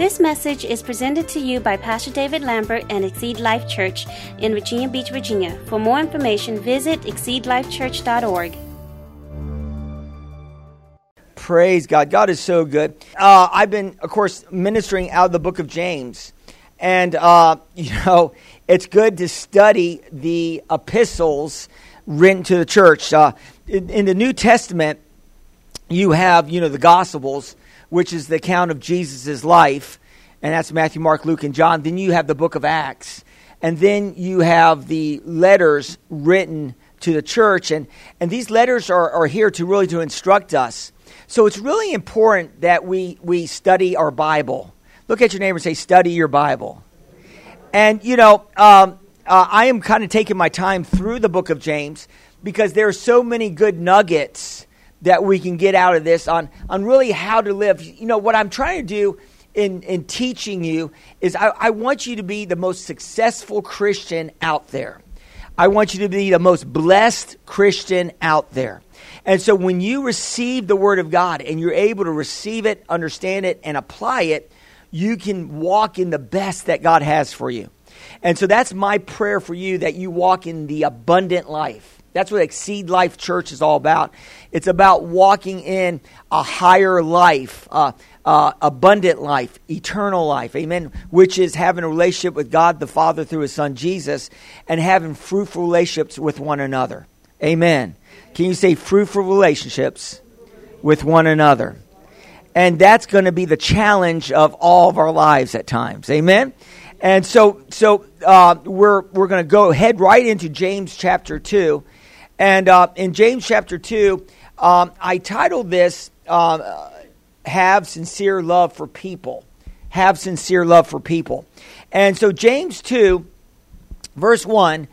This message is presented to you by Pastor David Lambert and Exceed Life Church in Virginia Beach, Virginia. For more information, visit exceedlifechurch.org. Praise God. God is so good. Uh, I've been, of course, ministering out of the book of James. And, uh, you know, it's good to study the epistles written to the church. Uh, in, in the New Testament, you have, you know, the Gospels, which is the account of Jesus' life, and that's Matthew, Mark, Luke, and John. Then you have the book of Acts. And then you have the letters written to the church. And, and these letters are, are here to really to instruct us. So it's really important that we, we study our Bible. Look at your neighbor and say, study your Bible. And, you know, um, uh, I am kind of taking my time through the book of James because there are so many good nuggets that we can get out of this on, on really how to live. You know, what I'm trying to do in, in teaching you is I, I want you to be the most successful Christian out there. I want you to be the most blessed Christian out there. And so when you receive the Word of God and you're able to receive it, understand it, and apply it, you can walk in the best that God has for you. And so that's my prayer for you that you walk in the abundant life. That's what Exceed Life Church is all about. It's about walking in a higher life, uh, uh, abundant life, eternal life, amen, which is having a relationship with God the Father through His Son Jesus and having fruitful relationships with one another. Amen. Can you say fruitful relationships with one another? And that's going to be the challenge of all of our lives at times. Amen. And so, so uh, we're we're going to go head right into James chapter two, and uh, in James chapter two, um, I titled this uh, "Have sincere love for people." Have sincere love for people, and so James two, verse one.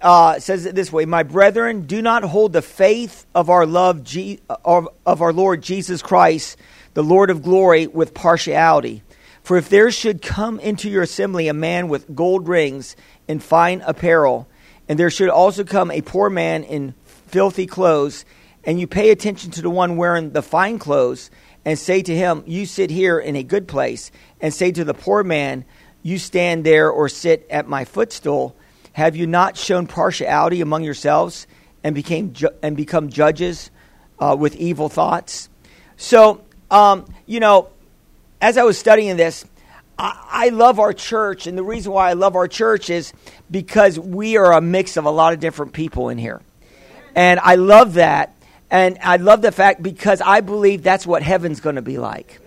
Uh, says it this way My brethren, do not hold the faith of our love, G- of, of our Lord Jesus Christ the Lord of glory, with partiality. For if there should come into your assembly a man with gold rings and fine apparel, and there should also come a poor man in filthy clothes, and you pay attention to the one wearing the fine clothes, and say to him, You sit here in a good place, and say to the poor man, You stand there or sit at my footstool, have you not shown partiality among yourselves and became ju- and become judges uh, with evil thoughts? So um, you know, as I was studying this, I, love our church, and the reason why I love our church is because we are a mix of a lot of different people in here. And I love that. And I love the fact because I believe that's what heaven's going to be like.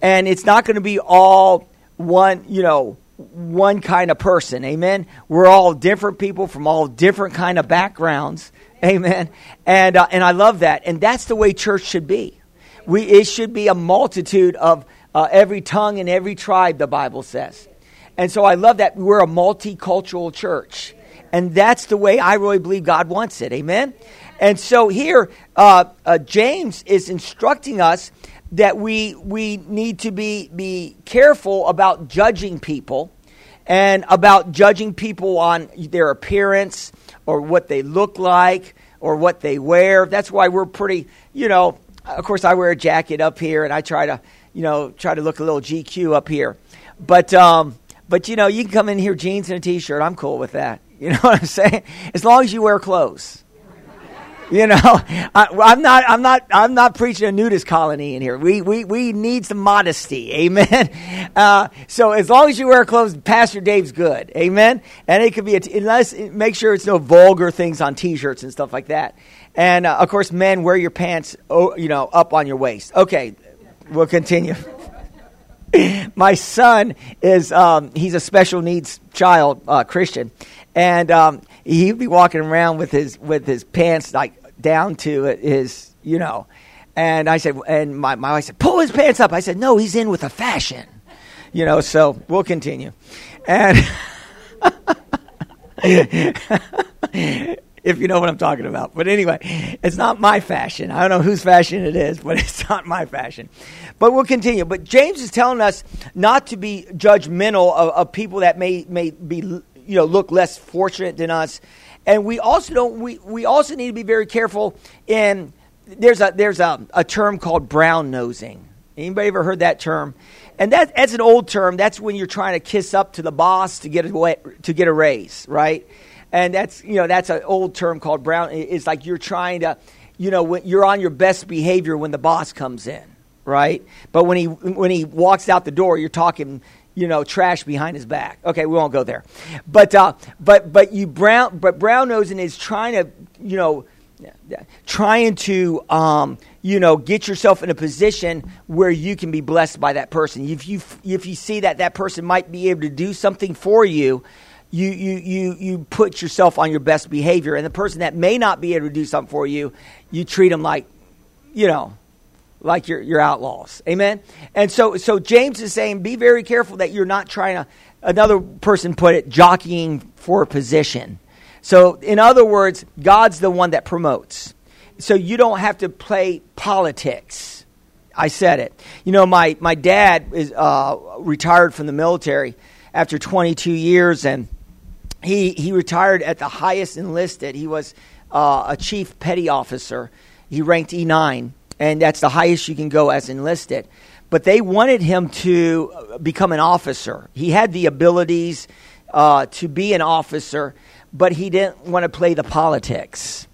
And it's not going to be all one, you know, one kind of person. Amen. We're all different people from all different kind of backgrounds. Amen. And uh, and I love that. And that's the way church should be we, it should be a multitude of uh, every tongue and every tribe, the Bible says. And so I love that we're a multicultural church. And that's the way I really believe God wants it. Amen? And so here, uh, uh, James is instructing us that we, we need to be, be careful about judging people and about judging people on their appearance or what they look like or what they wear. That's why we're pretty, you know, of course, I wear a jacket up here, and I try to, you know, try to look a little GQ up here. But, um, but you know, you can come in here jeans and a t-shirt. I'm cool with that. You know what I'm saying? As long as you wear clothes. You know, I, am not, I'm not, I'm not preaching a nudist colony in here. We, we, we need some modesty. Amen. Uh, so as long as you wear clothes, Pastor Dave's good. Amen. And it could be, a t- unless, make sure it's no vulgar things on t-shirts and stuff like that. And uh, of course, men, wear your pants, oh, you know, up on your waist. Okay, we'll continue. My son is, um, he's a special needs child, uh, Christian. And um, he'd be walking around with his, with his pants like down to his, you know. And I said, and my, my wife said, pull his pants up. I said, no, he's in with a fashion. You know, so we'll continue. And if you know what I'm talking about. But anyway, it's not my fashion. I don't know whose fashion it is, but it's not my fashion. But we'll continue. But James is telling us not to be judgmental of, of people that may may be you know look less fortunate than us, and we also don't we, we also need to be very careful in there's a there's a, a term called brown nosing Anybody ever heard that term? And that, that's an old term. That's when you're trying to kiss up to the boss to get a, to get a raise, right? And that's, you know, that's an old term called brown. It's like you're trying to, you know, you're on your best behavior when the boss comes in, right? But when he, when he walks out the door, you're talking, you know, trash behind his back. Okay, we won't go there. But, uh, but, but you brown, but brown nosing is trying to, you know, trying to um, you know get yourself in a position where you can be blessed by that person if you if you see that that person might be able to do something for you you you you you put yourself on your best behavior and the person that may not be able to do something for you you treat them like you know like you're, you're outlaws amen and so so james is saying be very careful that you're not trying to another person put it jockeying for position so, in other words, God's the one that promotes. So you don't have to play politics. I said it. You know, my, my dad is uh, retired from the military after 22 years, and he, he retired at the highest enlisted. He was uh, a chief petty officer. He ranked E9, and that's the highest you can go as enlisted. But they wanted him to become an officer. He had the abilities uh, to be an officer but he didn't want to play the politics.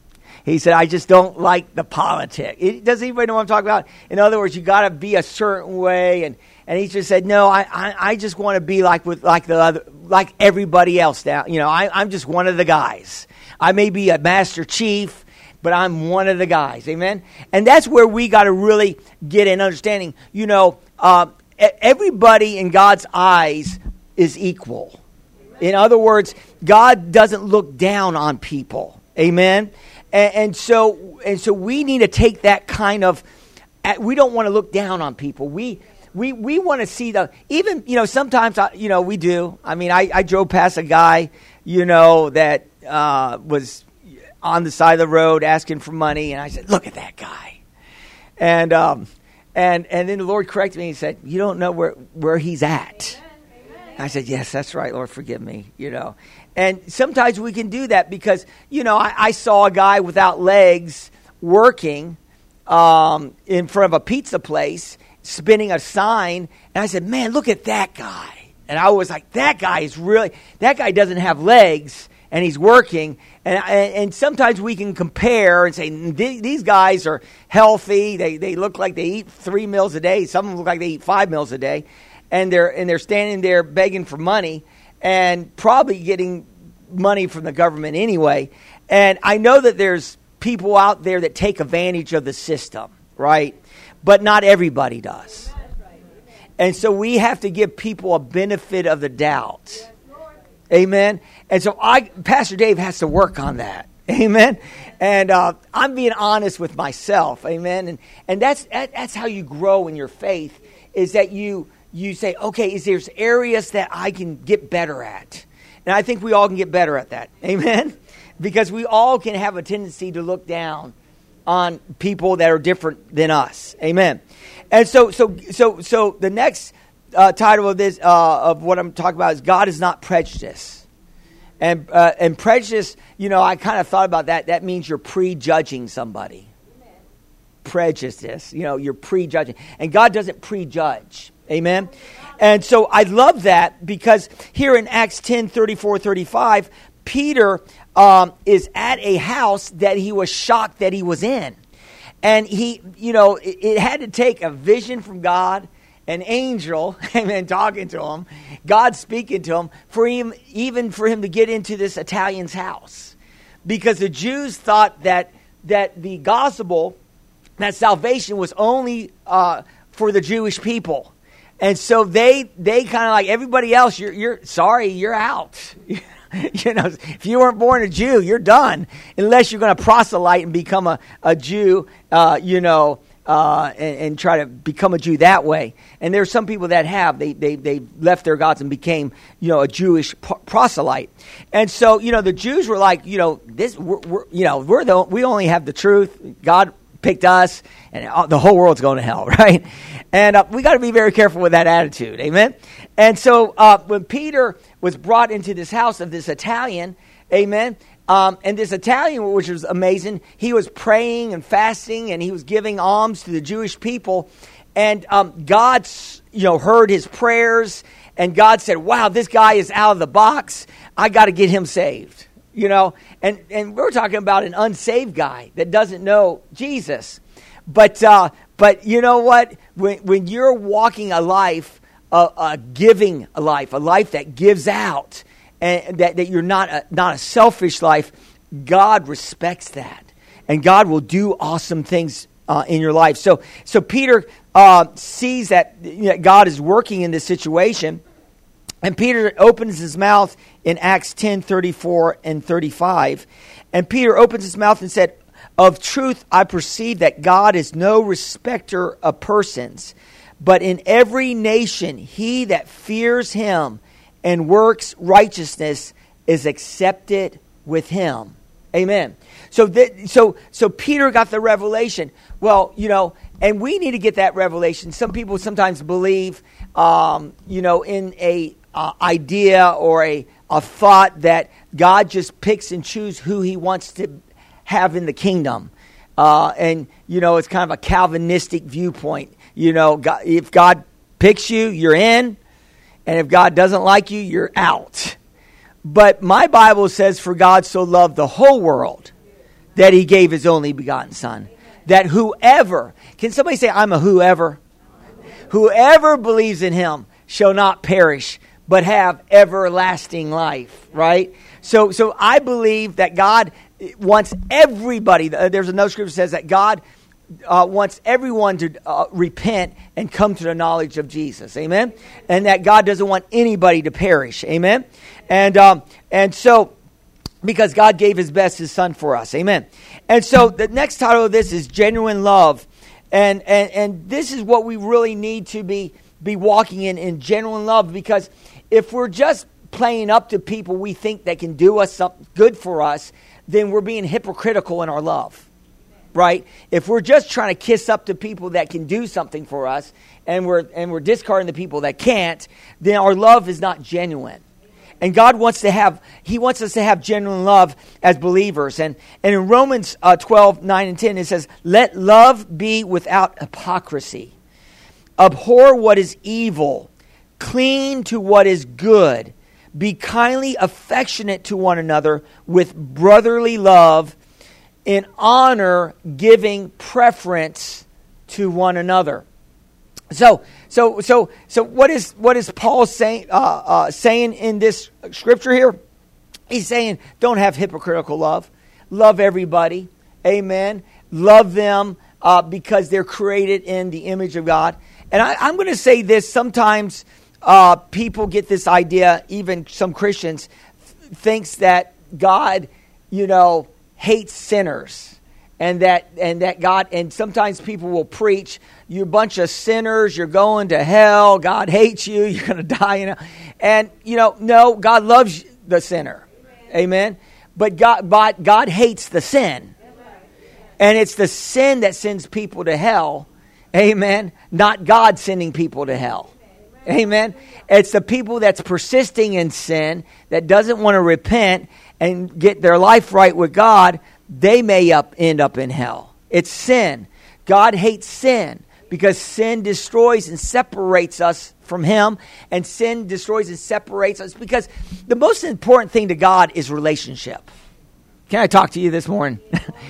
He said, I just don't like the politics. does anybody know what I'm talking about? In other words, you got to be a certain way. And, and he just said, no, I, I, I just want to be like, with, like, the other, like everybody else now. You know, I, I'm just one of the guys. I may be a master chief, but I'm one of the guys. Amen? And that's where we got to really get an understanding. You know, uh, everybody in God's eyes is equal. In other words, God doesn't look down on people. Amen. And, and, so, and so we need to take that kind of. We don't want to look down on people. We we we want to see the even you know sometimes I, you know we do. I mean, I, I drove past a guy you know that uh, was on the side of the road asking for money, and I said, "Look at that guy," and um, and and then the Lord corrected me. and said, "You don't know where where he's at." I said, Yes, that's right, Lord, forgive me, you know. And sometimes we can do that because, you know, I, I saw a guy without legs working um, in front of a pizza place, spinning a sign, and I said, Man, look at that guy. And I was like, That guy is really, that guy doesn't have legs and he's working. And, and, sometimes we can compare and say, these guys are healthy. They, they look like they eat three meals a day. Some of them look like they eat five meals a day and they're and they're standing there begging for money and probably getting money from the government anyway. And I know that there's people out there that take advantage of the system, right? But not everybody does. And so we have to give people a benefit of the doubt. Amen. And so I, Pastor Dave has to work on that. Amen. And uh, I'm being honest with myself. Amen. And and that's that, that's how you grow in your faith is that you you say, okay, is there's areas that I can get better at? And I think we all can get better at that. Amen? Because we all can have a tendency to look down on people that are different than us. Amen. And so, so, so, so the next uh, title of this, uh, of what I'm talking about, is God is not prejudice. And uh, and prejudice, you know, I kind of thought about that. That means you're prejudging somebody. Prejudice, you know, you're prejudging, and God doesn't prejudge. Amen. And so I love that because here in Acts 10 34 35, Peter um, is at a house that he was shocked that he was in. And he, you know, it, it had to take a vision from God, an angel, and talking to him, God speaking to him, for him, even for him to get into this Italian's house. Because the Jews thought that, that the gospel, that salvation was only uh, for the Jewish people. And so they they kind of like everybody else. You're you're sorry, you're out. you know, if you weren't born a Jew, you're done. Unless you're going to proselyte and become a a Jew, uh, you know, uh, and, and, try to become a Jew that way. And there are some people that have they they they left their gods and became you know a Jewish proselyte. And so you know the Jews were like you know this we're, we're you know we're the we only have the truth. God picked us, and the whole world's going to hell, right? And uh, we got to be very careful with that attitude, amen? And so uh, when Peter was brought into this house of this Italian, amen, Um, and this Italian, which was amazing, he was praying and fasting and he was giving alms to the Jewish people. And um, God, you know, heard his prayers. And God said, wow, this guy is out of the box. I got to get him saved. You know, and, and we're talking about an unsaved guy that doesn't know Jesus. But, uh, but you know what? When, when you're walking a life, a, a giving life, a life that gives out, and that, that you're not a, not a selfish life, God respects that. And God will do awesome things uh, in your life. So, so Peter uh, sees that you know, God is working in this situation. And Peter opens his mouth in Acts 10 34 and 35. And Peter opens his mouth and said, Of truth, I perceive that God is no respecter of persons, but in every nation, he that fears him and works righteousness is accepted with him. Amen. So, that, so, so Peter got the revelation. Well, you know, and we need to get that revelation. Some people sometimes believe, um, you know, in a uh, idea or a, a thought that God just picks and chooses who He wants to have in the kingdom. Uh, and you know, it's kind of a Calvinistic viewpoint. You know, God, if God picks you, you're in. And if God doesn't like you, you're out. But my Bible says, For God so loved the whole world that he gave his only begotten Son. That whoever, can somebody say, I'm a whoever? Whoever believes in him shall not perish, but have everlasting life, right? So, so I believe that God wants everybody, there's another scripture that says that God uh, wants everyone to uh, repent and come to the knowledge of Jesus. Amen. And that God doesn't want anybody to perish. Amen. And um, and so because God gave His best, His Son for us. Amen. And so the next title of this is genuine love, and and and this is what we really need to be be walking in in genuine love because if we're just playing up to people we think that can do us something good for us, then we're being hypocritical in our love right? If we're just trying to kiss up to people that can do something for us and we're, and we're discarding the people that can't, then our love is not genuine. And God wants to have, He wants us to have genuine love as believers. And, and in Romans uh, 12, 9 and 10, it says, Let love be without hypocrisy. Abhor what is evil. Cling to what is good. Be kindly affectionate to one another with brotherly love in honor giving preference to one another. So, so, so, so, what is what is Paul saying? Uh, uh, saying in this scripture here, he's saying, don't have hypocritical love. Love everybody. Amen. Love them uh, because they're created in the image of God. And I, am going to say this: sometimes uh, people get this idea, even some Christians, th- thinks that God, you know, hates sinners and that and that God and sometimes people will preach you're a bunch of sinners you're going to hell God hates you you're going to die you know? And you know no God loves the sinner. Amen, amen. but God but God hates the sin. And it's the sin that sends people to hell. Amen? Not God sending people to hell Amen. It's the people that's persisting in sin that doesn't want to repent and get their life right with God, they may up, end up in hell. It's sin. God hates sin because sin destroys and separates us from Him, and sin destroys and separates us because the most important thing to God is relationship. Can I talk to you this morning?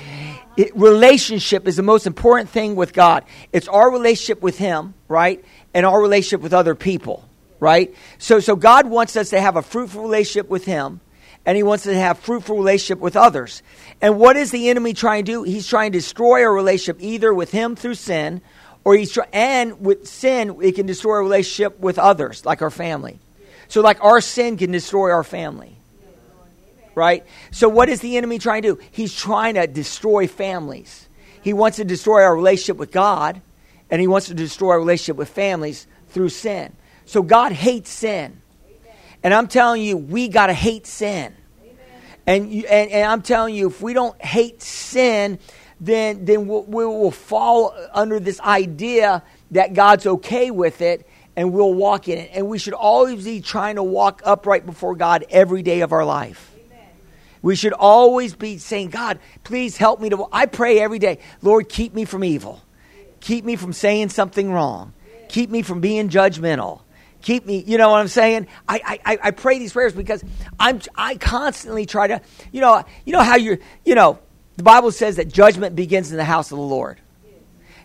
it, relationship is the most important thing with God. It's our relationship with Him, right? And our relationship with other people, right? So, so God wants us to have a fruitful relationship with Him and he wants to have fruitful relationship with others. And what is the enemy trying to do? He's trying to destroy our relationship either with him through sin, or he's try- and with sin it can destroy a relationship with others, like our family. So, like our sin can destroy our family, right? So, what is the enemy trying to do? He's trying to destroy families. He wants to destroy our relationship with God, and he wants to destroy our relationship with families through sin. So, God hates sin. And I'm telling you, we got to hate sin. And, you, and, and, I'm telling you, if we don't hate sin, then, then we'll, we will fall under this idea that God's okay with it and we'll walk in it. And we should always be trying to walk upright before God every day of our life. Amen. We should always be saying, God, please help me to. I pray every day, Lord, keep me from evil. Keep me from saying something wrong. Keep me from being judgmental. Keep me, you know what I'm saying? I, I, I pray these prayers because I'm, I constantly try to, you know, you know how you're, you know, the Bible says that judgment begins in the house of the Lord.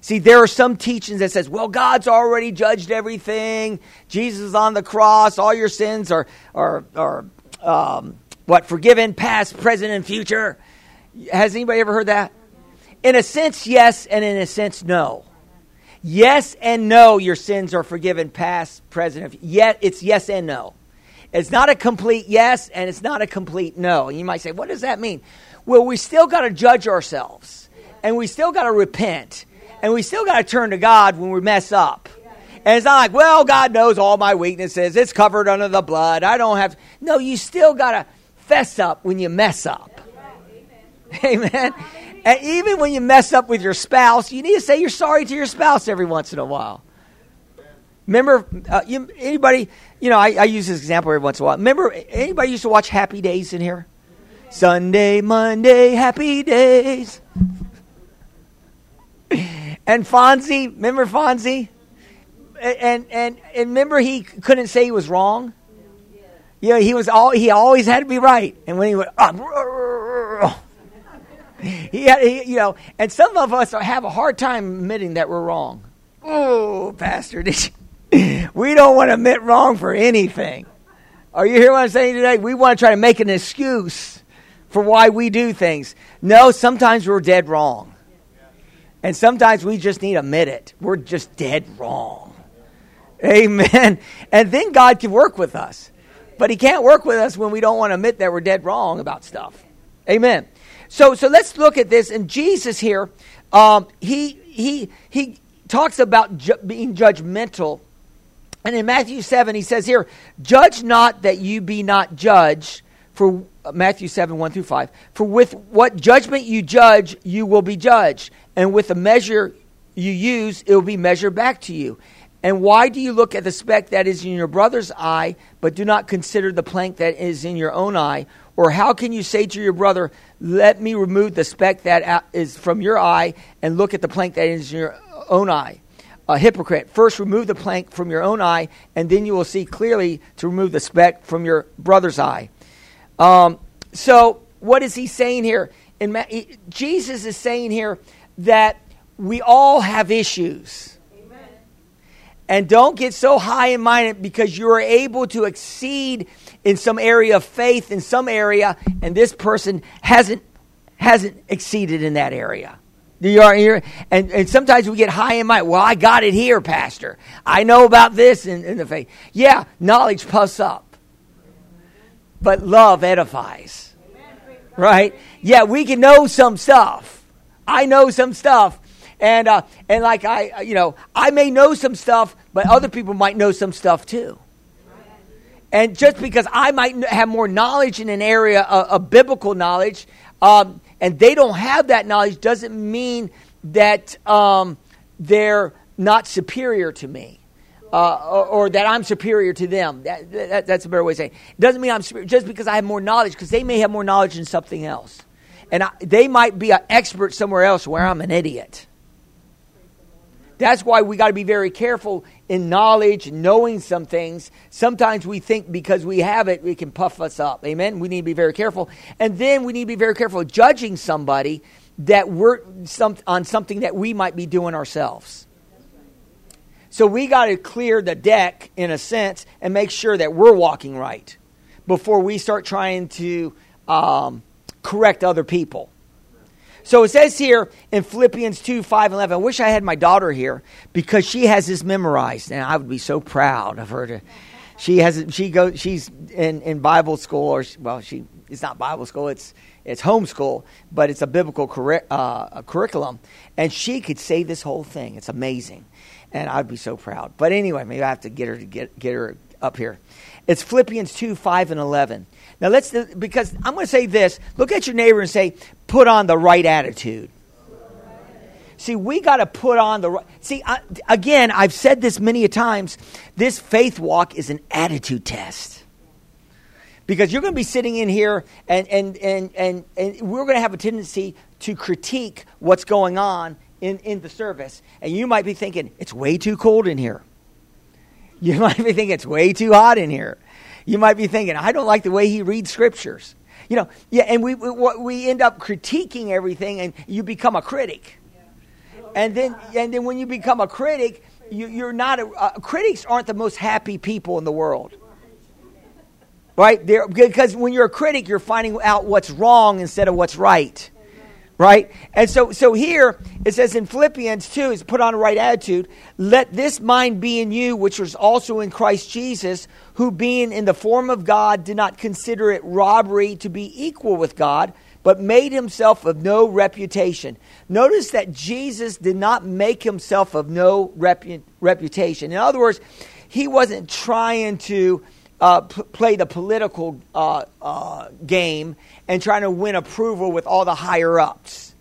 See, there are some teachings that says, well, God's already judged everything. Jesus is on the cross. All your sins are, are, are um, what, forgiven, past, present, and future. Has anybody ever heard that? In a sense, yes, and in a sense, no. Yes and no, your sins are forgiven, past, present. Yet it's yes and no. It's not a complete yes, and it's not a complete no. And you might say, what does that mean? Well, we still got to judge ourselves, and we still got to repent, and we still got to turn to God when we mess up. And it's not like, well, God knows all my weaknesses. It's covered under the blood. I don't have. No, you still got to fess up when you mess up. Amen. And even when you mess up with your spouse, you need to say you're sorry to your spouse every once in a while. Remember, uh, you, anybody, you know, I, I, use this example every once in a while. Remember, anybody used to watch Happy Days in here? Sunday, Monday, Happy Days. And Fonzie, remember Fonzie? And, and, and remember he couldn't say he was wrong? Yeah, he was all he always had to be right. And when he went, oh, he, he, you know, and some of us have a hard time admitting that we're wrong. Oh, Pastor, we don't want to admit wrong for anything. Are you hearing what I'm saying today? We want to try to make an excuse for why we do things. No, sometimes we're dead wrong. And sometimes we just need to admit it. We're just dead wrong. Amen. And then God can work with us. But He can't work with us when we don't want to admit that we're dead wrong about stuff. Amen. So, so let's look at this. And Jesus here, um, he, he, he talks about ju- being judgmental. And in Matthew 7, he says here, Judge not that you be not judged, for Matthew 7, 1 through 5. For with what judgment you judge, you will be judged. And with the measure you use, it will be measured back to you. And why do you look at the speck that is in your brother's eye, but do not consider the plank that is in your own eye? Or how can you say to your brother, Let me remove the speck that is from your eye and look at the plank that is in your own eye? A hypocrite. First, remove the plank from your own eye, and then you will see clearly to remove the speck from your brother's eye. Um, so, what is he saying here? In Ma- Jesus is saying here that we all have issues. And don't get so high and minded because you are able to exceed in some area of faith in some area, and this person hasn't hasn't exceeded in that area. You are here, and, and sometimes we get high in mind. Well, I got it here, Pastor. I know about this in, in the faith. Yeah, knowledge puffs up, but love edifies. Right? Yeah, we can know some stuff. I know some stuff, and uh, and like I, you know, I may know some stuff, but other people might know some stuff too. And just because I might have more knowledge in an area of, of biblical knowledge, um, and they don't have that knowledge, doesn't mean that um, they're not superior to me. Uh, or, or, that I'm superior to them. That, that, that's a better way of saying it. doesn't mean I'm superior just because I have more knowledge, because they may have more knowledge in something else. And I, they might be an expert somewhere else where I'm an idiot. That's why we got to be very careful in knowledge, knowing some things. Sometimes we think because we have it, it can puff us up. Amen. We need to be very careful. And then we need to be very careful judging somebody that we're some, on something that we might be doing ourselves. So we got to clear the deck in a sense and make sure that we're walking right before we start trying to um, correct other people. So it says here in Philippians 2 5 11, I wish I had my daughter here because she has this memorized, and I would be so proud of her to. She has she goes she's in, in Bible school or well she it's not Bible school it's it's homeschool but it's a biblical curri- uh, curriculum. And she could say this whole thing. It's amazing. And I'd be so proud. But anyway maybe I have to get her to get get her up here. It's Philippians 2 5 and 11 now let's because I'm going to say this. Look at your neighbor and say, "Put on the right attitude." See, we got to put on the right. See, I, again, I've said this many a times. This faith walk is an attitude test. because you're going to be sitting in here and, and, and, and, and we're going to have a tendency to critique what's going on in, in the service. And you might be thinking, it's way too cold in here. You might be thinking, it's way too hot in here. You might be thinking, I don't like the way he reads scriptures. You know, yeah, and we, we, we end up critiquing everything and you become a critic. And then, and then when you become a critic, you, are not a, uh, critics aren't the most happy people in the world right They're, because when you're a critic you're finding out what's wrong instead of what's right right and so so here it says in philippians 2 is put on a right attitude let this mind be in you which was also in christ jesus who being in the form of god did not consider it robbery to be equal with god but made himself of no reputation. Notice that Jesus did not make himself of no repu- reputation. In other words, he wasn't trying to uh, p- play the political uh, uh, game and trying to win approval with all the higher ups.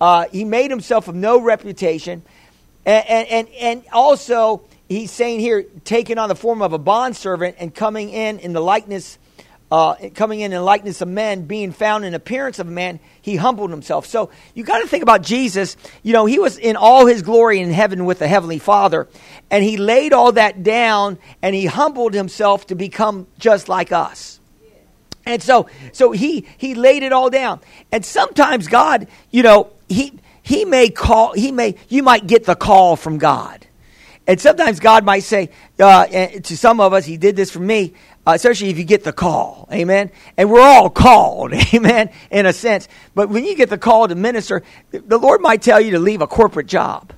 Uh, he made himself of no reputation. And, and, and, and also, he's saying here, taking on the form of a bondservant and coming in in the likeness uh, coming in in likeness of men, being found in appearance of a man, he humbled himself. So you got to think about Jesus. You know, he was in all his glory in heaven with the heavenly Father, and he laid all that down and he humbled himself to become just like us. And so, so he he laid it all down. And sometimes God, you know, he he may call, he may you might get the call from God. And sometimes God might say uh, to some of us, He did this for me uh, especially if you get the call. Amen. And we're all called. Amen. In a sense. But when you get the call to minister, the Lord might tell you to leave a corporate job.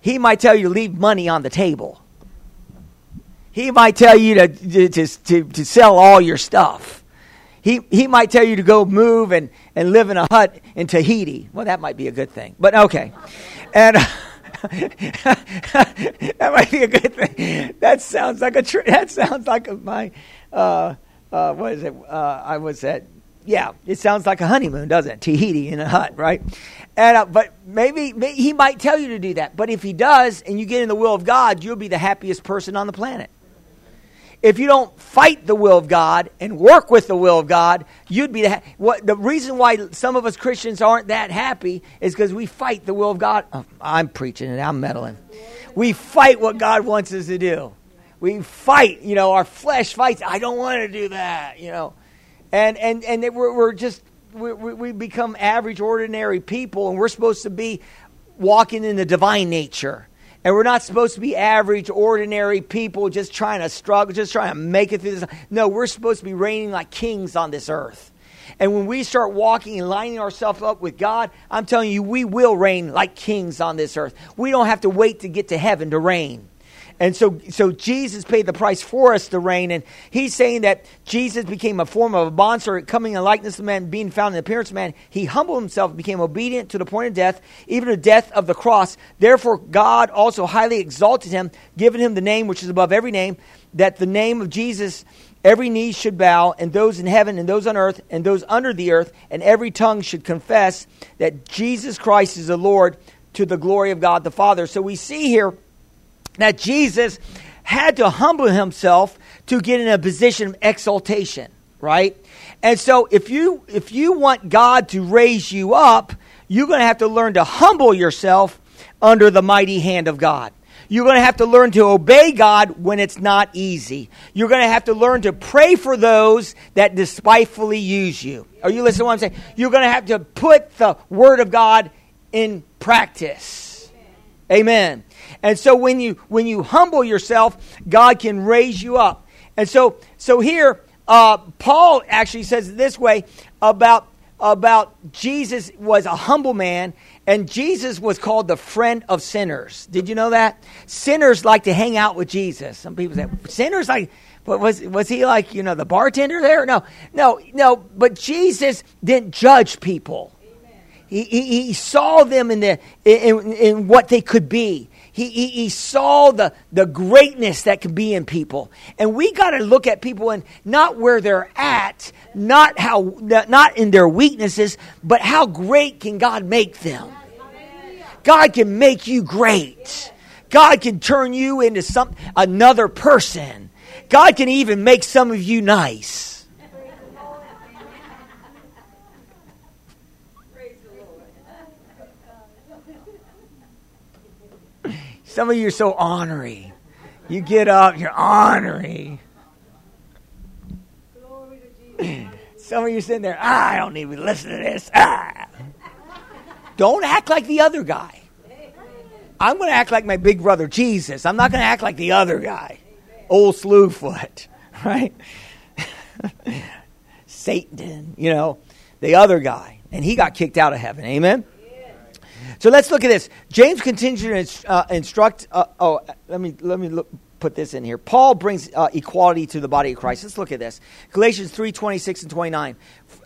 He might tell you to leave money on the table. He might tell you to, to, to, to sell all your stuff. He, he might tell you to go move and, and live in a hut in Tahiti. Well, that might be a good thing. But okay. And. that might be a good thing. That sounds like a tr- that sounds like a, my uh, uh, what is it? Uh, I was at yeah. It sounds like a honeymoon, doesn't it? Tahiti in a hut, right? And uh, but maybe, maybe he might tell you to do that. But if he does, and you get in the will of God, you'll be the happiest person on the planet if you don't fight the will of God and work with the will of God, you'd be the, ha- what, the reason why some of us Christians aren't that happy is because we fight the will of God. Oh, I'm preaching and I'm meddling. We fight what God wants us to do. We fight, you know, our flesh fights. I don't want to do that, you know, and and and we're, we're just we, we become average, ordinary people, and we're supposed to be walking in the divine nature and we're not supposed to be average, ordinary people just trying to struggle, just trying to make it through this. No, we're supposed to be reigning like kings on this earth. And when we start walking and lining ourselves up with God, I'm telling you, we will reign like kings on this earth. We don't have to wait to get to heaven to reign. And so, so Jesus paid the price for us to reign. And he's saying that Jesus became a form of a bondservant, coming in likeness of man, being found in appearance of man. He humbled himself, became obedient to the point of death, even the death of the cross. Therefore, God also highly exalted him, giving him the name which is above every name, that the name of Jesus every knee should bow, and those in heaven, and those on earth, and those under the earth, and every tongue should confess that Jesus Christ is the Lord to the glory of God the Father. So we see here that Jesus had to humble himself to get in a position of exaltation, right? And so if you if you want God to raise you up, you're going to have to learn to humble yourself under the mighty hand of God. You're going to have to learn to obey God when it's not easy. You're going to have to learn to pray for those that despitefully use you. Are you listening to what I'm saying? You're going to have to put the word of God in practice. Amen. And so when you when you humble yourself, God can raise you up. And so so here uh, Paul actually says it this way about about Jesus was a humble man and Jesus was called the friend of sinners. Did you know that? Sinners like to hang out with Jesus. Some people say sinners like but was was he like, you know, the bartender there? No. No, no, but Jesus didn't judge people. He, he, he, saw them in, the, in, in what they could be. He, he, he, saw the, the greatness that can be in people. And we got to look at people and not where they're at, not, how, not in their weaknesses, but how great can God make them. God can make you great. God can turn you into some, another person. God can even make some of you nice. Some of you are so ornery. You get up, you're ornery. Some of you sitting there, ah, I don't even listen to this. Ah. Don't act like the other guy. I'm going to act like my big brother Jesus. I'm not going to act like the other guy, old Slewfoot, right? Satan, you know, the other guy. And he got kicked out of heaven. Amen? So let's look at this. James continues to uh, instruct. Uh, oh, let me let me look, put this in here. Paul brings uh, equality to the body of Christ. Let's look at this. Galatians three twenty six and twenty nine.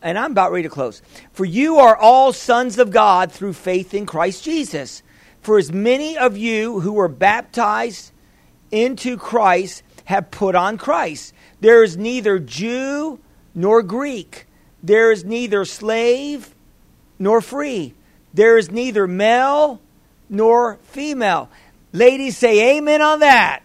And I'm about ready to close. For you are all sons of God through faith in Christ Jesus. For as many of you who were baptized into Christ have put on Christ. There is neither Jew nor Greek. There is neither slave nor free. There is neither male nor female. Ladies say amen on that.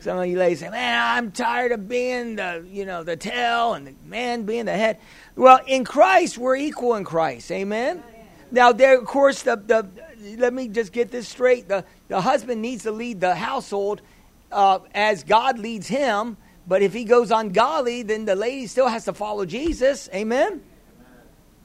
Some of you ladies say, "Man, I'm tired of being the, you know, the tail and the man being the head." Well, in Christ, we're equal in Christ. Amen. Now, there, of course, the, the let me just get this straight. The the husband needs to lead the household uh, as God leads him. But if he goes ungodly, then the lady still has to follow Jesus. Amen.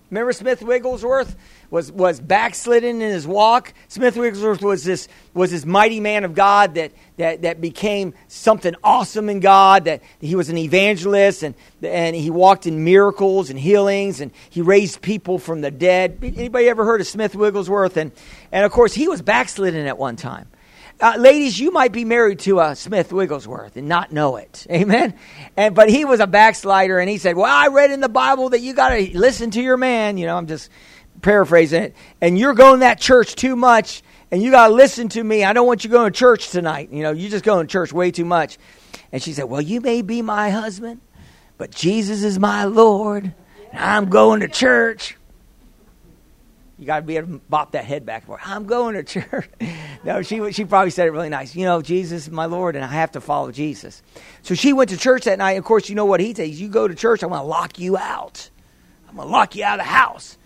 Remember Smith Wigglesworth was, was backslidden in his walk. Smith Wigglesworth was this, was this mighty man of God that, that, that became something awesome in God, that he was an evangelist and, and he walked in miracles and healings and he raised people from the dead. Anybody ever heard of Smith Wigglesworth? And, and of course, he was backslidden at one time. Uh, ladies, you might be married to a Smith Wigglesworth and not know it. Amen. And but he was a backslider, and he said, "Well, I read in the Bible that you got to listen to your man." You know, I'm just paraphrasing it. And you're going to that church too much, and you got to listen to me. I don't want you going to church tonight. You know, you just going to church way too much. And she said, "Well, you may be my husband, but Jesus is my Lord. And I'm going to church." You got to be able to bop that head back for. I'm going to church. no, she she probably said it really nice. You know, Jesus is my Lord, and I have to follow Jesus. So she went to church that night. Of course, you know what he says. You go to church, I'm going to lock you out. I'm going to lock you out of the house.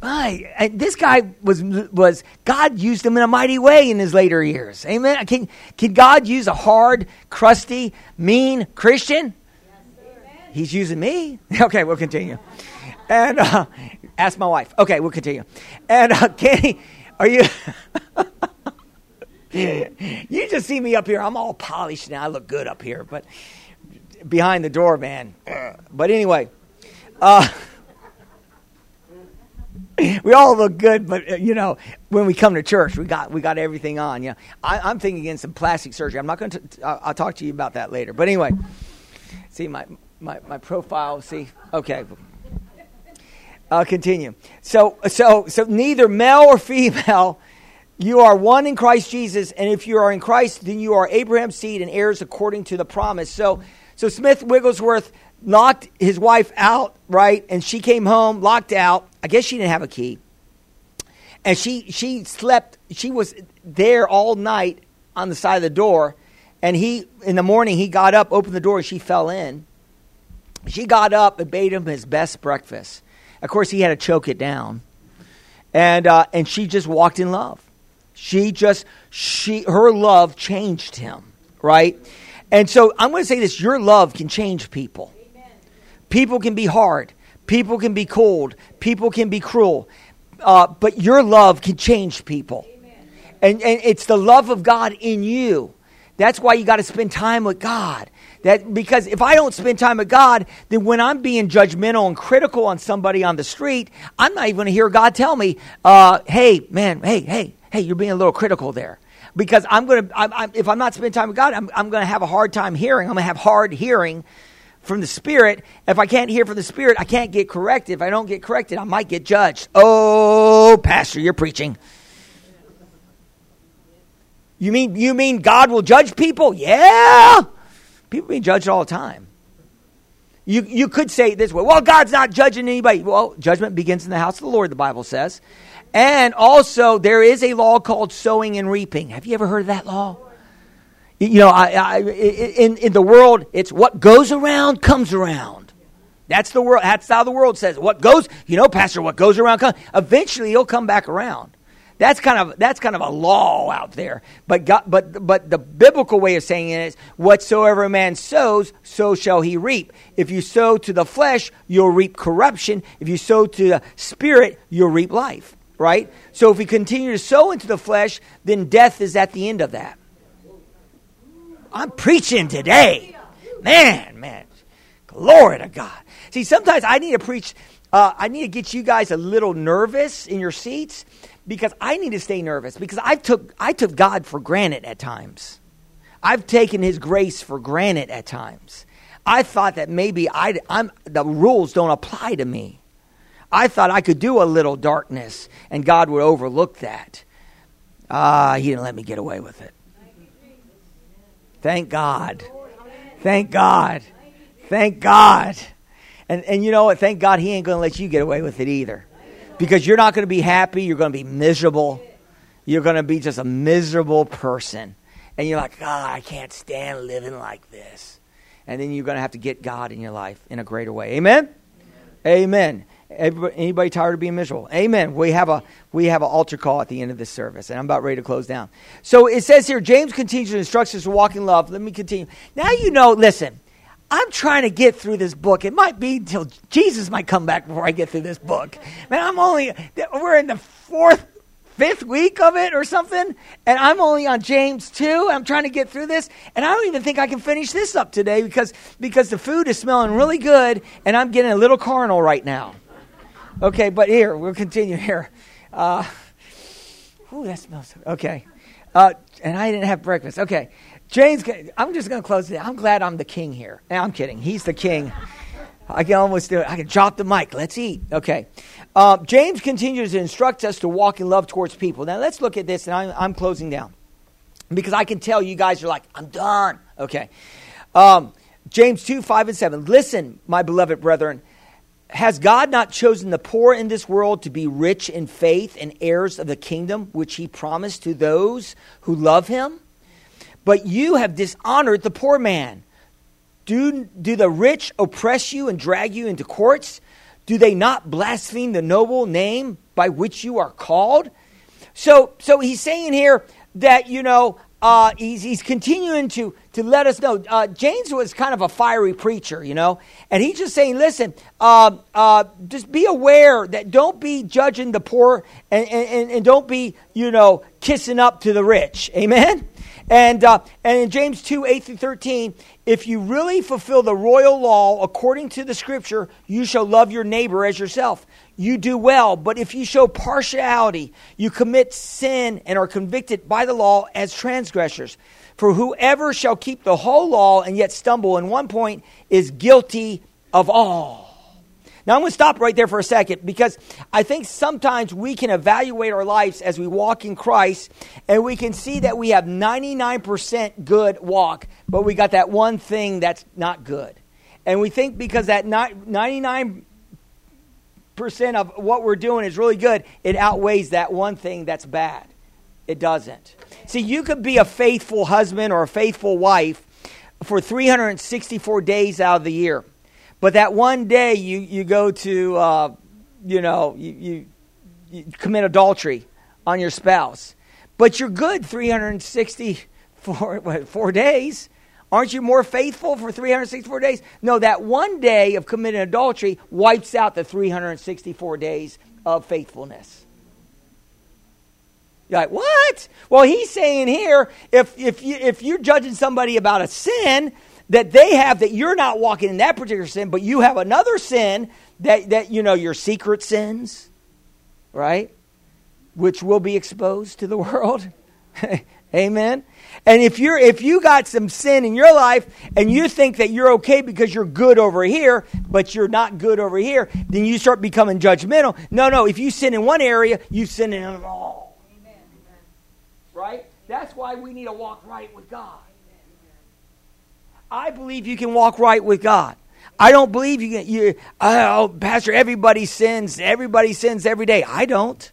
My, and this guy was was God used him in a mighty way in his later years. Amen. Can can God use a hard, crusty, mean Christian? He's using me. Okay, we'll continue. And uh, ask my wife. Okay, we'll continue. And uh, Kenny, are you? you just see me up here. I'm all polished now. I look good up here, but behind the door, man. But anyway, uh, we all look good, but uh, you know, when we come to church, we got we got everything on. Yeah, I, am thinking against some plastic surgery. I'm not going to. I'll talk to you about that later. But anyway, see my my my profile. See, okay. I'll continue. So, so, so neither male or female, you are one in Christ Jesus, and if you are in Christ, then you are Abraham's seed and heirs according to the promise. So, so Smith Wigglesworth knocked his wife out, right? And she came home locked out. I guess she didn't have a key, and she she slept. She was there all night on the side of the door, and he in the morning he got up, opened the door, and she fell in. She got up and made him his best breakfast. Of course, he had to choke it down. And, uh, and she just walked in love. She just, she, her love changed him, right? And so I'm going to say this your love can change people. People can be hard, people can be cold, people can be cruel, uh, but your love can change people. And, and it's the love of God in you. That's why you got to spend time with God. That because if I don't spend time with God, then when I'm being judgmental and critical on somebody on the street, I'm not even going to hear God tell me, uh, "Hey, man, hey, hey, hey, you're being a little critical there." Because I'm going to, if I'm not spending time with God, I'm, I'm going to have a hard time hearing. I'm going to have hard hearing from the Spirit. If I can't hear from the Spirit, I can't get corrected. If I don't get corrected, I might get judged. Oh, Pastor, you're preaching. You mean you mean God will judge people? Yeah. People being judged all the time. You, you could say it this way well, God's not judging anybody. Well, judgment begins in the house of the Lord, the Bible says. And also, there is a law called sowing and reaping. Have you ever heard of that law? You know, I, I, in, in the world, it's what goes around comes around. That's the world. That's how the world says. What goes, you know, Pastor, what goes around comes. Eventually, it'll come back around. That's kind of that's kind of a law out there. But God, but but the biblical way of saying it is, whatsoever a man sows, so shall he reap. If you sow to the flesh, you'll reap corruption. If you sow to the spirit, you'll reap life. Right. So if we continue to sow into the flesh, then death is at the end of that. I'm preaching today, man, man. Glory to God. See, sometimes I need to preach. Uh, I need to get you guys a little nervous in your seats because I need to stay nervous because I took I took God for granted at times. I've taken His grace for granted at times. I thought that maybe I, I'm, the rules don't apply to me. I thought I could do a little darkness and God would overlook that. Ah, uh, He didn't let me get away with it. Thank God. Thank God. Thank God. And, and you know what? Thank God He ain't going to let you get away with it either because you're not going to be happy. You're going to be miserable. You're going to be just a miserable person. And you're like, God, I can't stand living like this. And then you're going to have to get God in your life in a greater way. Amen? Amen. Everybody, anybody tired of being miserable? Amen. We have a we have an altar call at the end of this service, and I'm about ready to close down. So it says here, James continues to instruct us to walk in love. Let me continue. Now you know. Listen, I'm trying to get through this book. It might be until Jesus might come back before I get through this book. Man, I'm only, we're in the fourth, fifth week of it or something, and I'm only on James 2. I'm trying to get through this, and I don't even think I can finish this up today because, because the food is smelling really good, and I'm getting a little carnal right now. Okay, but here, we'll continue here. Uh, ooh, that smells, okay. Uh, and I didn't have breakfast. Okay. James, I'm just going to close it. I'm glad I'm the king here. I'm kidding. He's the king. I can almost do it. I can drop the mic. Let's eat. Okay. Uh, James continues to instruct us to walk in love towards people. Now, let's look at this, and I'm, I'm closing down because I can tell you guys are like, I'm done. Okay. Um, James 2 5 and 7. Listen, my beloved brethren. Has God not chosen the poor in this world to be rich in faith and heirs of the kingdom which he promised to those who love him? But you have dishonored the poor man. Do, do the rich oppress you and drag you into courts? Do they not blaspheme the noble name by which you are called? So, so he's saying here that, you know, uh, he's, he's continuing to, to let us know. Uh, James was kind of a fiery preacher, you know, and he's just saying, listen, uh, uh, just be aware that don't be judging the poor and, and, and don't be, you know, kissing up to the rich. Amen? And, uh, and in James 2 8 through 13, if you really fulfill the royal law according to the scripture, you shall love your neighbor as yourself. You do well, but if you show partiality, you commit sin and are convicted by the law as transgressors. For whoever shall keep the whole law and yet stumble in one point is guilty of all. Now, I'm going to stop right there for a second because I think sometimes we can evaluate our lives as we walk in Christ and we can see that we have 99% good walk, but we got that one thing that's not good. And we think because that 99% of what we're doing is really good, it outweighs that one thing that's bad. It doesn't. See, you could be a faithful husband or a faithful wife for 364 days out of the year. But that one day you, you go to, uh, you know, you, you, you commit adultery on your spouse. But you're good 364 what, four days. Aren't you more faithful for 364 days? No, that one day of committing adultery wipes out the 364 days of faithfulness. You're like, what? Well, he's saying here, if, if, you, if you're judging somebody about a sin, that they have that you're not walking in that particular sin, but you have another sin that, that you know, your secret sins, right? Which will be exposed to the world. Amen. And if you're if you got some sin in your life and you think that you're okay because you're good over here, but you're not good over here, then you start becoming judgmental. No, no, if you sin in one area, you sin in it all. Amen. Right? That's why we need to walk right with God. I believe you can walk right with God. I don't believe you can. You, oh, Pastor, everybody sins. Everybody sins every day. I don't.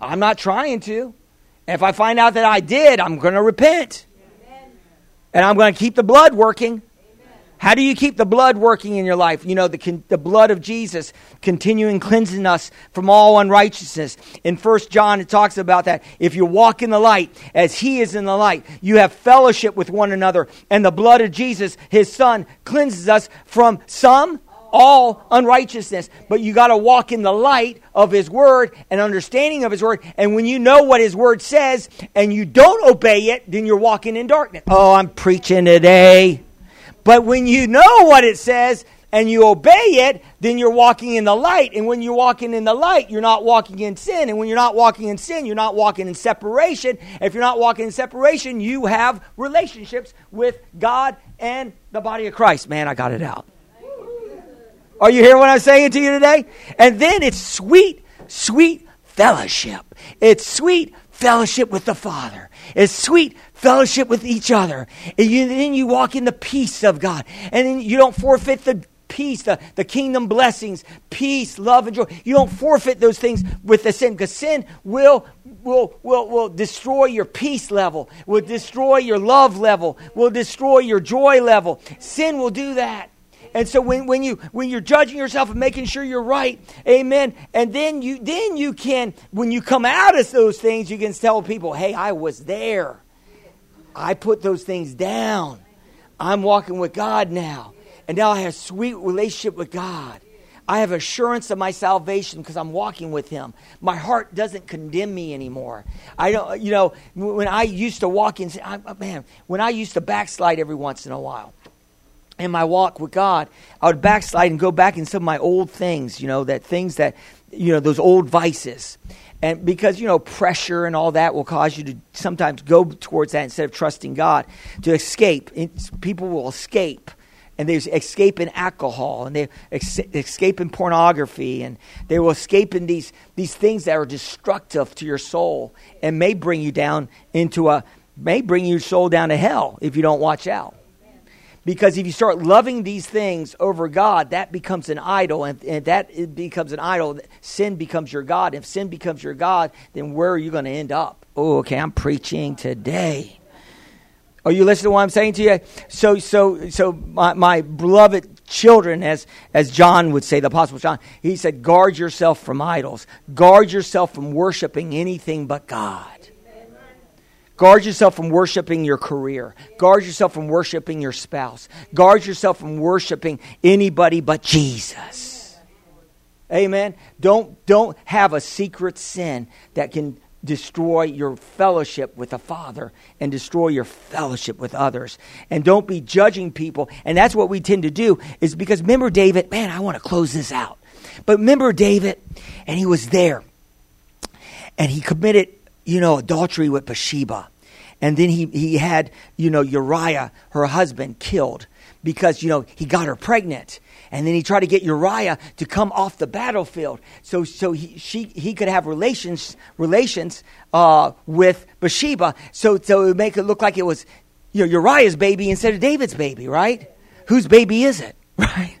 I'm not trying to. And if I find out that I did, I'm going to repent. Amen. And I'm going to keep the blood working. Amen. How do you keep the blood working in your life? You know, the, the blood of Jesus continuing cleansing us from all unrighteousness. In First John, it talks about that. If you walk in the light as he is in the light, you have fellowship with one another. And the blood of Jesus, his son, cleanses us from some all unrighteousness. But you got to walk in the light of His Word and understanding of His Word. And when you know what His Word says and you don't obey it, then you're walking in darkness. Oh, I'm preaching today. But when you know what it says and you obey it, then you're walking in the light. And when you're walking in the light, you're not walking in sin. And when you're not walking in sin, you're not walking in separation. If you're not walking in separation, you have relationships with God and the body of Christ. Man, I got it out. Are you hearing what I'm saying to you today? And then it's sweet, sweet fellowship. It's sweet fellowship with the Father. It's sweet fellowship with each other. And you, then you walk in the peace of God. And then you don't forfeit the peace, the, the kingdom blessings, peace, love, and joy. You don't forfeit those things with the sin because sin will, will, will, will destroy your peace level, will destroy your love level, will destroy your joy level. Sin will do that. And so when, when you when you're judging yourself and making sure you're right, amen. And then you then you can when you come out of those things, you can tell people, hey, I was there. I put those things down. I'm walking with God now. And now I have a sweet relationship with God. I have assurance of my salvation because I'm walking with Him. My heart doesn't condemn me anymore. I don't, you know, when I used to walk in, man, when I used to backslide every once in a while in my walk with God, I would backslide and go back in some of my old things, you know, that things that, you know, those old vices. And because, you know, pressure and all that will cause you to sometimes go towards that instead of trusting God to escape. It's, people will escape. And they escape in alcohol and they escape in pornography and they will escape in these, these things that are destructive to your soul and may bring you down into a, may bring your soul down to hell if you don't watch out. Because if you start loving these things over God, that becomes an idol. And, and that becomes an idol. Sin becomes your God. If sin becomes your God, then where are you going to end up? Oh, okay, I'm preaching today. Are you listening to what I'm saying to you? So, so, so my, my beloved children, as, as John would say, the Apostle John, he said, guard yourself from idols. Guard yourself from worshiping anything but God. Guard yourself from worshiping your career. Guard yourself from worshiping your spouse. Guard yourself from worshiping anybody but Jesus. Amen. Don't, don't have a secret sin that can destroy your fellowship with the Father and destroy your fellowship with others. And don't be judging people. And that's what we tend to do is because remember David, man, I want to close this out. But remember David, and he was there. And he committed you know, adultery with Bathsheba. And then he, he had, you know, Uriah, her husband, killed because, you know, he got her pregnant. And then he tried to get Uriah to come off the battlefield so, so he, she, he could have relations, relations uh, with Bathsheba so, so it would make it look like it was you know, Uriah's baby instead of David's baby, right? Whose baby is it, right?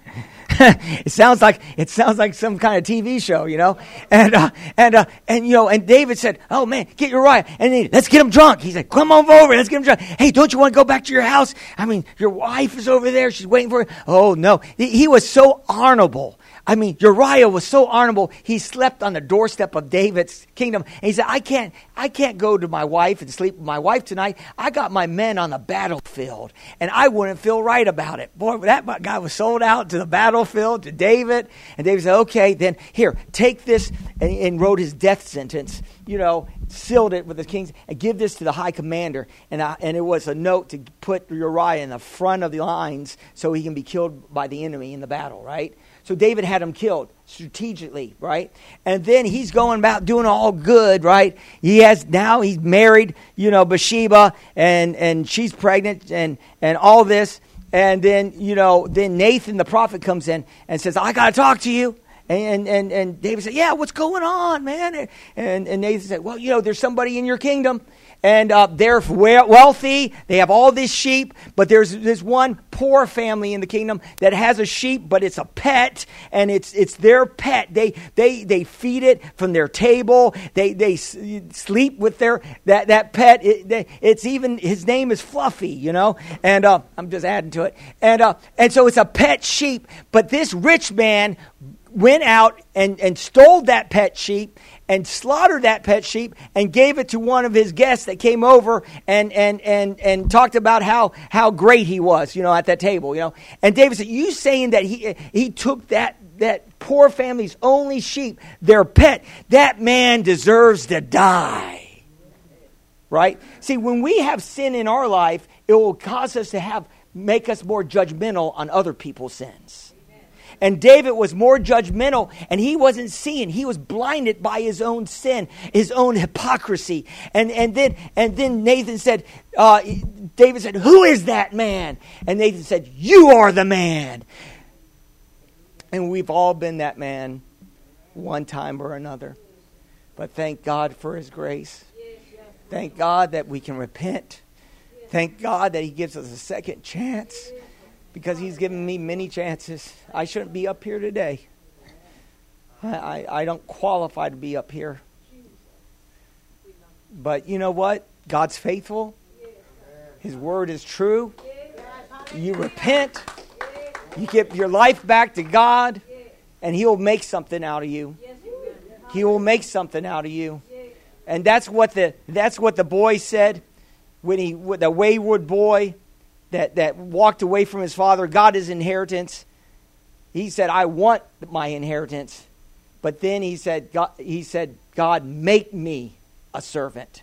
it sounds like it sounds like some kind of TV show, you know. And uh, and uh, and you know, and David said, "Oh man, get Uriah, and let's get him drunk." He said, "Come on over, let's get him drunk." Hey, don't you want to go back to your house? I mean, your wife is over there; she's waiting for you. Oh no, he, he was so honorable I mean, Uriah was so honorable. He slept on the doorstep of David's kingdom. And he said, I can't, I can't go to my wife and sleep with my wife tonight. I got my men on the battlefield, and I wouldn't feel right about it. Boy, that guy was sold out to the battlefield, to David. And David said, okay, then here, take this, and, and wrote his death sentence, you know, sealed it with the kings, and give this to the high commander. And, I, and it was a note to put Uriah in the front of the lines so he can be killed by the enemy in the battle, right? So David had him killed strategically, right? And then he's going about doing all good, right? He has now he's married, you know, Bathsheba, and and she's pregnant, and and all this, and then you know, then Nathan the prophet comes in and says, "I got to talk to you." And, and, and David said, Yeah, what's going on, man? And, and Nathan said, Well, you know, there's somebody in your kingdom and uh, they're wealthy. They have all these sheep, but there's this one poor family in the kingdom that has a sheep, but it's a pet, and it's it's their pet. They they they feed it from their table. They they sleep with their that that pet. It, they, it's even his name is Fluffy, you know. And uh, I'm just adding to it. And uh, and so it's a pet sheep. But this rich man went out and, and stole that pet sheep and slaughtered that pet sheep and gave it to one of his guests that came over and, and, and, and talked about how, how great he was, you know, at that table, you know. And David said, You saying that he, he took that, that poor family's only sheep, their pet, that man deserves to die. Right? See, when we have sin in our life, it will cause us to have, make us more judgmental on other people's sins. And David was more judgmental, and he wasn't seeing. He was blinded by his own sin, his own hypocrisy. And, and, then, and then Nathan said, uh, David said, Who is that man? And Nathan said, You are the man. And we've all been that man one time or another. But thank God for his grace. Thank God that we can repent. Thank God that he gives us a second chance because He's given me many chances. I shouldn't be up here today. I, I, don't qualify to be up here. But you know what? God's faithful. His word is true. You repent. You give your life back to God, and He will make something out of you. He will make something out of you. And that's what the that's what the boy said when he the wayward boy that, that walked away from his father, got his inheritance. He said, I want my inheritance. But then he said, God, he said, God, make me a servant.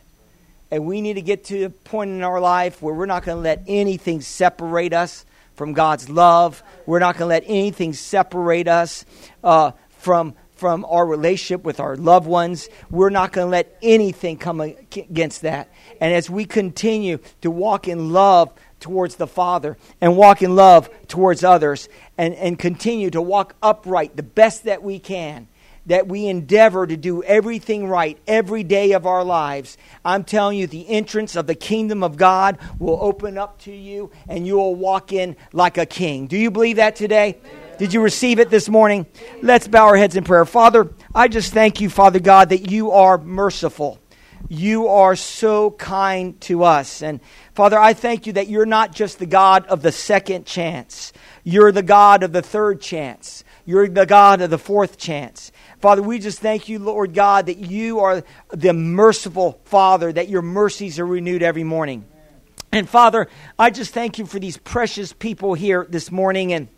And we need to get to a point in our life where we're not going to let anything separate us from God's love. We're not going to let anything separate us uh, from, from our relationship with our loved ones. We're not going to let anything come against that. And as we continue to walk in love, towards the Father and walk in love towards others and, and continue to walk upright the best that we can. That we endeavor to do everything right every day of our lives. I'm telling you, the entrance of the kingdom of God will open up to you and you will walk in like a king. Do you believe that today? Did you receive it this morning? Let's bow our heads in prayer. Father, I just thank you, Father God, that you are merciful. You are so kind to us. And Father, I thank you that you're not just the God of the second chance, you're the God of the third chance, you're the God of the fourth chance. Father, we just thank you, Lord God, that you are the merciful Father, that your mercies are renewed every morning. And Father, I just thank you for these precious people here this morning and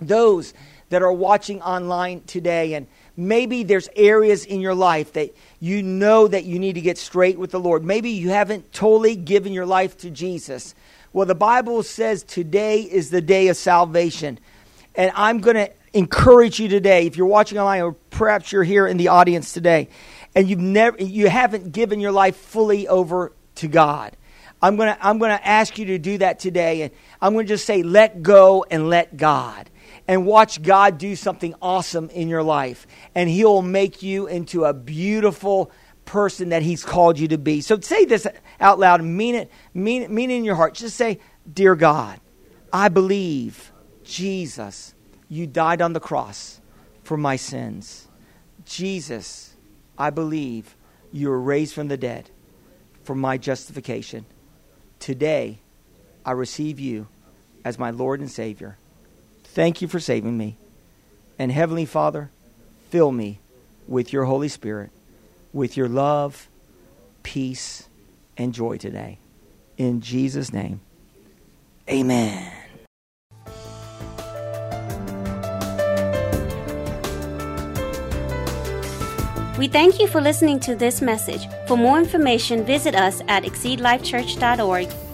those that are watching online today. And maybe there's areas in your life that you know that you need to get straight with the Lord. Maybe you haven't totally given your life to Jesus. Well, the Bible says today is the day of salvation. And I'm going to encourage you today, if you're watching online or perhaps you're here in the audience today, and you've never you haven't given your life fully over to God. I'm going to I'm going to ask you to do that today and I'm going to just say let go and let God and watch God do something awesome in your life. And He'll make you into a beautiful person that He's called you to be. So say this out loud and mean it, mean mean it in your heart. Just say, Dear God, I believe, Jesus, you died on the cross for my sins. Jesus, I believe you were raised from the dead for my justification. Today, I receive you as my Lord and Savior. Thank you for saving me. And Heavenly Father, fill me with your Holy Spirit, with your love, peace, and joy today. In Jesus' name, amen. We thank you for listening to this message. For more information, visit us at exceedlifechurch.org